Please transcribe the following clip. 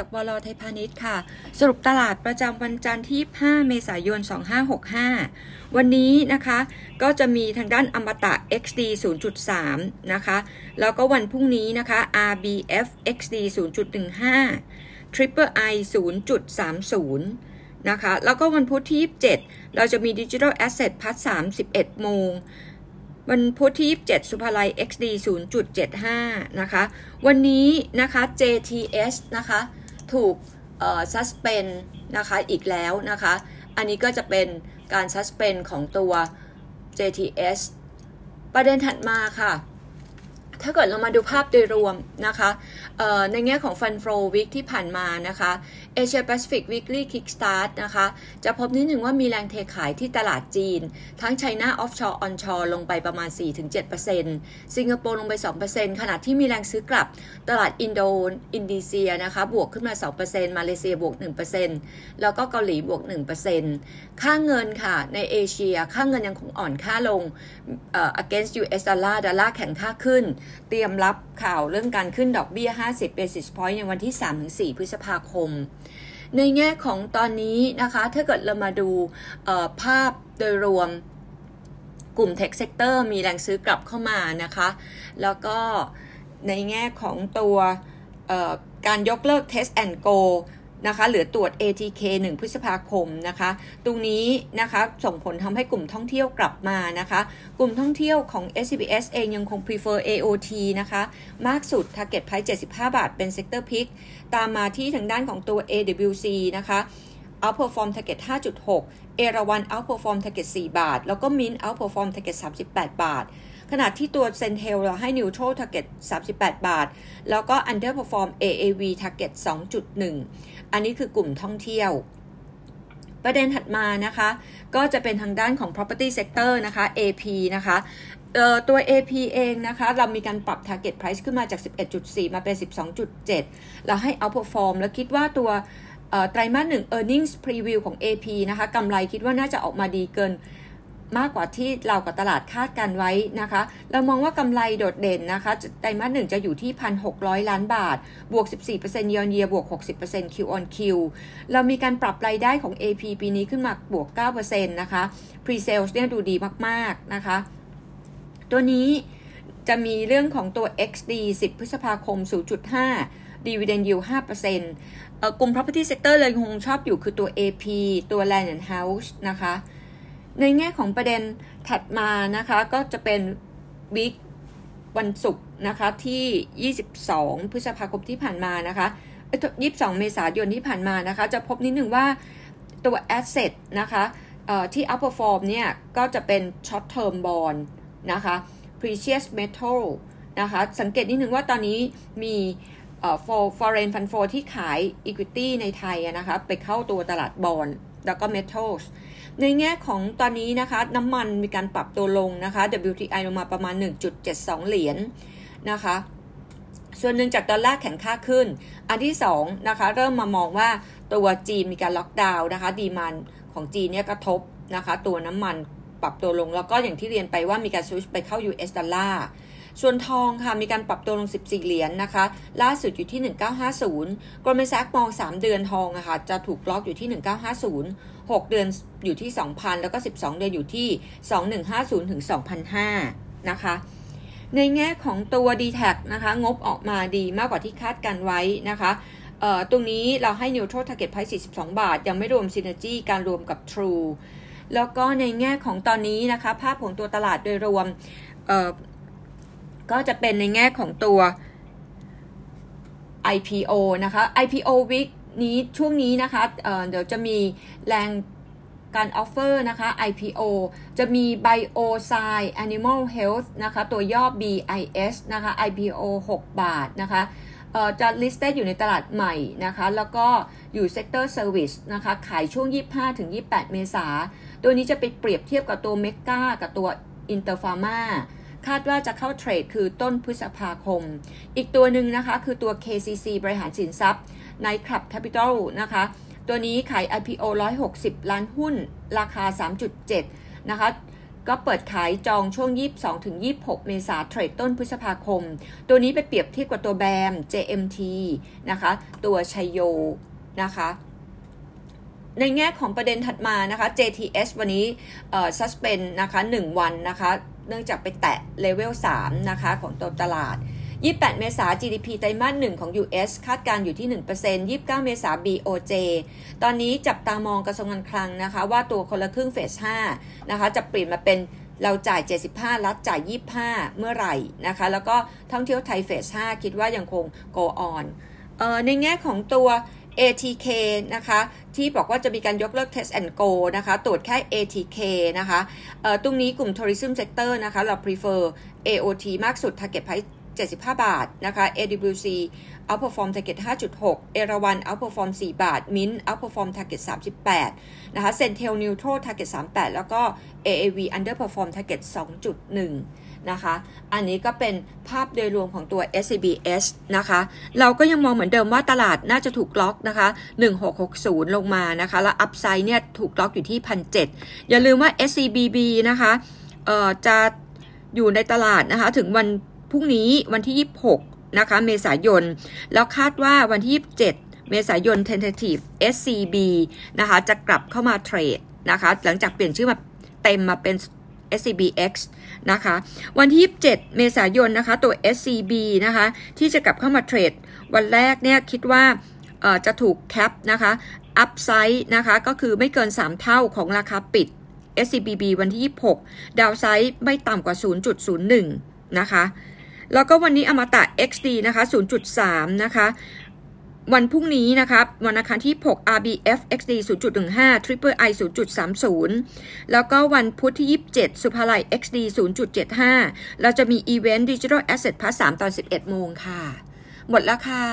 จากบลไทยพาณิชย์ค่ะ สรุปตลาดประจำวันจันทร์ที่ 5 เมษายน 2565 วันนี้นะคะก็จะมีทางด้านอมตะ XD 0.3 นะคะ แล้วก็วันพรุ่งนี้นะคะ RBF XD 0.15 Triple I 0.30 นะคะ แล้วก็วันพุธที่ 27 เราจะมี Digital Asset พัด31 โมงวันพุธที่27สุภาลัย XD 0.75 นะคะ วันนี้นะคะ JTS นะคะ ถูกเอ่อ suspend นะคะอีกแล้วนะคะ อันนี้ก็จะเป็นการ suspend ของตัว JTS ประเด็นถัดมาค่ะ ถ้าเกิดเรามาดูภาพโดยรวมนะคะในแง่ของ Fund Flow Week ที่ผ่านมานะคะ Asia Pacific Weekly Kickstart นะคะ จะพบนิดหนึ่งว่ามีแรงเทขายที่ตลาดจีน ทั้ง China Offshore Onshore ลงไปประมาณ 4-7%สิงคโปร์ลงไป 2%ขณะที่มีแรงซื้อกลับตลาดอินโดอินดีเซียนะคะ บวกขึ้นมา 2%มาเลเซียบวก 1%แล้วก็เกาหลีบวก 1%ค่าเงินค่ะ ในเอเชียค่าเงินยังคงอ่อนค่าลง against US dollar ดอลลาร์แข็งค่าขึ้นเตรียมรับข่าวเรื่องการขึ้นดอกเบี้ย 50 basis point ในวันที่ 3-4 พฤษภาคม ในแง่ของตอนนี้นะคะ ถ้าเกิดเรามาดูภาพโดยรวมกลุ่ม Tech Sector มีแรงซื้อกลับเข้ามานะคะ แล้วก็ในแง่ของตัวการยกเลิก Test and Go นะคะหลือตรวจ ATK 1 พฤษภาคมนะคะ ตรงนี้นะคะส่งผลทำให้กลุ่มท่องเที่ยวกลับมานะคะ กลุ่มท่องเที่ยวของ SBS เองยังคง prefer AOT นะคะ มากสุด target price 75 บาท เป็น sector pick ตามมาที่ทางด้านของตัว AWC นะคะ outperform target 5.6 เอราวัน outperform target 4 บาท แล้วก็ Mint outperform target 38 บาท ขณะที่ตัว Centel เราให้ neutral target 38 บาท แล้วก็ underperform AAV target 2.1 อันนี้คือกลุ่มท่องเที่ยว ประเด็นถัดมานะคะ ก็จะเป็นทางด้านของ property sector นะคะ AP นะคะตัว AP เองนะคะ เรามีการปรับ target price ขึ้นมาจาก 11.4 มาเป็น 12.7 เราให้ outperform แล้วคิดว่าตัวไตรมาสหนึ่ง earnings preview ของ AP นะคะกำไรคิดว่าน่าจะออกมาดีเกิน มากกว่าที่เรากับตลาดคาดการไว้นะคะ เรามองว่ากำไรโดดเด่นนะคะไตรมาสหนึ่งจะอยู่ที่ 1,600 ล้านบาท บวก 14% year on year บวก 60% Q on Q เรามีการปรับรายได้ของ AP ปีนี้ขึ้นมาบวก 9%นะคะ pre sales เนี่ยดูดีมาก ๆ นะคะ ตัวนี้จะมีเรื่องของตัว XD 10 พฤษภาคม 0.5 dividend yield 5%กลุ่ม property sector เลยคงชอบอยู่คือตัว AP ตัว land and house นะคะ ในแง่ของประเด็นถัดมานะคะก็จะเป็นวิกวันศุกร์นะคะที่ 22 พฤษภาคมที่ผ่านมานะคะ22 เมษายนที่ผ่านมานะคะจะพบนิดหนึ่งว่าตัว asset นะคะที่ outperform เนี่ยก็จะเป็น short term bond นะคะ precious metal นะคะสังเกตนิดหนึ่งว่าตอนนี้มี foreign fund flow ที่ขาย equity ในไทยนะคะไปเข้าตัวตลาดบอล แล้วก็ metals ในแง่ของตอนนี้นะคะ น้ำมันมีการปรับตัวลงนะคะ WTI ลงมาประมาณ 1.72 เหรียญนนะคะ ส่วนหนึ่งจากดอลลาร์แข็งค่าขึ้น อันที่2นะคะ เริ่มมามองว่าตัวจีนมีการล็อกดาวน์นะคะ ดีมันของจีนเนี่ยกระทบนะคะ ตัวน้ำมันปรับตัวลงแล้วก็อย่างที่เรียนไปว่ามีการสวิชไปเข้า US ดอลลาร์ ส่วนทองค่ะมีการปรับตัวลง 14 เหรียญนนะคะ ล่าสุดอยู่ที่ 1950กรมแซกมอง 3 เดือนทองอะคะ่ะจะถูกล็อกอยู่ที่ 1950 6 เดือนอยู่ที่ 2,000 แล้วก็ 12 เดือนอยู่ที่ 2150 ถึง 2,005นะคะในแง่ของตัว d t แทนะคะ งบออกมาดีมากกว่าที่คาดการไว้นะคะตรงนี้เราให้ neutral target price 42 บาท ยังไม่รวม synergy การรวมกับ True แล้วก็ในแง่ของตอนนี้นะคะ ภาพของตัวตลาดโดยรวม ก็จะเป็นในแง่ของตัว IPO นะคะ IPO week นี้ช่วงนี้นะคะเเดี๋ยวจะมีรายการ offer นะคะ IPO จะมี Biosci Animal Health นะคะ ตัวย่อ BIS นะคะ IPO 6 บาทนะคะจะ listed อยู่ในตลาด mai นะคะ แล้วก็อยู่ sector service นะคะ ขายช่วง 25-28 เมษา ตัวนี้จะไปเปรียบเทียบกับตัว MEGA กับตัว Interpharma คาดว่าจะเข้าเทรดคือต้นพฤษภาคม อีกตัวหนึ่งนะคะ คือตัว KCC บริหารสินทรัพย์Knight Club Capital นะคะ ตัวนี้ขาย IPO 160 ล้านหุ้น ราคา 3.7 นะคะก็เปิดขายจองช่วง 22 ถึง 26 เมษาเทรดต้นพฤษภาคม ตัวนี้ไปเปรียบเทียบกับตัว BAM JMT นะคะ ตัว CHAYO นะคะ ในแง่ของประเด็นถัดมานะคะ JTS วันนี้เอ่อ suspend นะคะ 1 วันนะคะ เนื่องจากไปแตะเลเวล3นะคะของตัวตลาด 28 เมษา GDP ไตรมาส1ของ US คาดการอยู่ที่ 1% 29 เมษา BOJ ตอนนี้จับตามองกระทรวงการคลังนะคะ ว่าตัวคนละครึ่งเฟส5นะคะ จะเปลี่ยนมาเป็นเราจ่าย 75 รัฐจ่าย 25 เมื่อไหร่นะคะ แล้วก็ท่องเที่ยวไทยเฟส 5 คิดว่ายังคง go on เออในแง่ของตัว ATK นะคะที่บอกว่าจะมีการยกเลิก Test and Go นะคะตรวจแค่ ATK นะคะตรงนี้กลุ่ม Tourism Sector นะคะเรา prefer AOT มากสุด Target Price 75 บาทนะคะ AWC outperform target 5.6 เอราวัน outperform 4 บาท Mint outperform target 38 นะคะ Centel neutral target 38 แล้วก็ AAV underperform target 2.1 นะคะ อันนี้ก็เป็นภาพโดยรวมของตัว SCBS นะคะ เราก็ยังมองเหมือนเดิมว่าตลาดน่าจะถูกล็อกนะคะ 1660 ลงมานะคะ แล้วอัพไซด์เนี่ยถูกล็อกอยู่ที่ 1,700 อย่าลืมว่า SCBB นะคะ เอ่อ จะอยู่ในตลาดนะคะ ถึงวัน รุ่งนี้วันที่ 26 นะคะ เมษายน แล้วคาดว่าวันที่ 27 เมษายน tentative SCB นะคะ จะกลับเข้ามาเทรดนะคะ หลังจากเปลี่ยนชื่อมาเต็มมาเป็น SCBX นะคะ วันที่ 27 เมษายนนะคะ ตัว SCB นะคะ ที่จะกลับเข้ามาเทรด วันแรกเนี่ยคิดว่าจะถูกแคปนะคะ อัพไซด์นะคะ ก็คือไม่เกิน 3 เท่าของราคาปิด SCBB วันที่ 26 ดาวไซด์ไม่ต่ำกว่า 0.01 นะคะ แล้วก็วันนี้อมตะ XD นะคะ 0.3 นะคะ วันพรุ่งนี้นะคะวันอังคารที่ 6 RBF XD 0.15 Triple I 0.30 แล้วก็วันพุธที่ 27 สุภาลัย XD 0.75 เราจะมีอีเวนต์ Digital Asset Plus 3 ตอน 11 โมงค่ะ หมดแล้วค่ะ